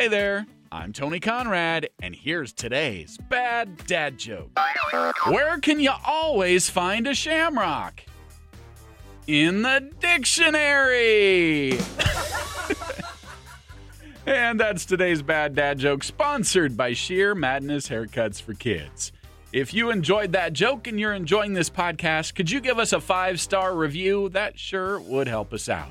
Hey there, I'm Tony Conrad, and here's today's bad dad joke. Where can you always find a shamrock? In the dictionary! and that's today's bad dad joke, sponsored by Sheer Madness Haircuts for Kids. If you enjoyed that joke and you're enjoying this podcast, could you give us a five star review? That sure would help us out.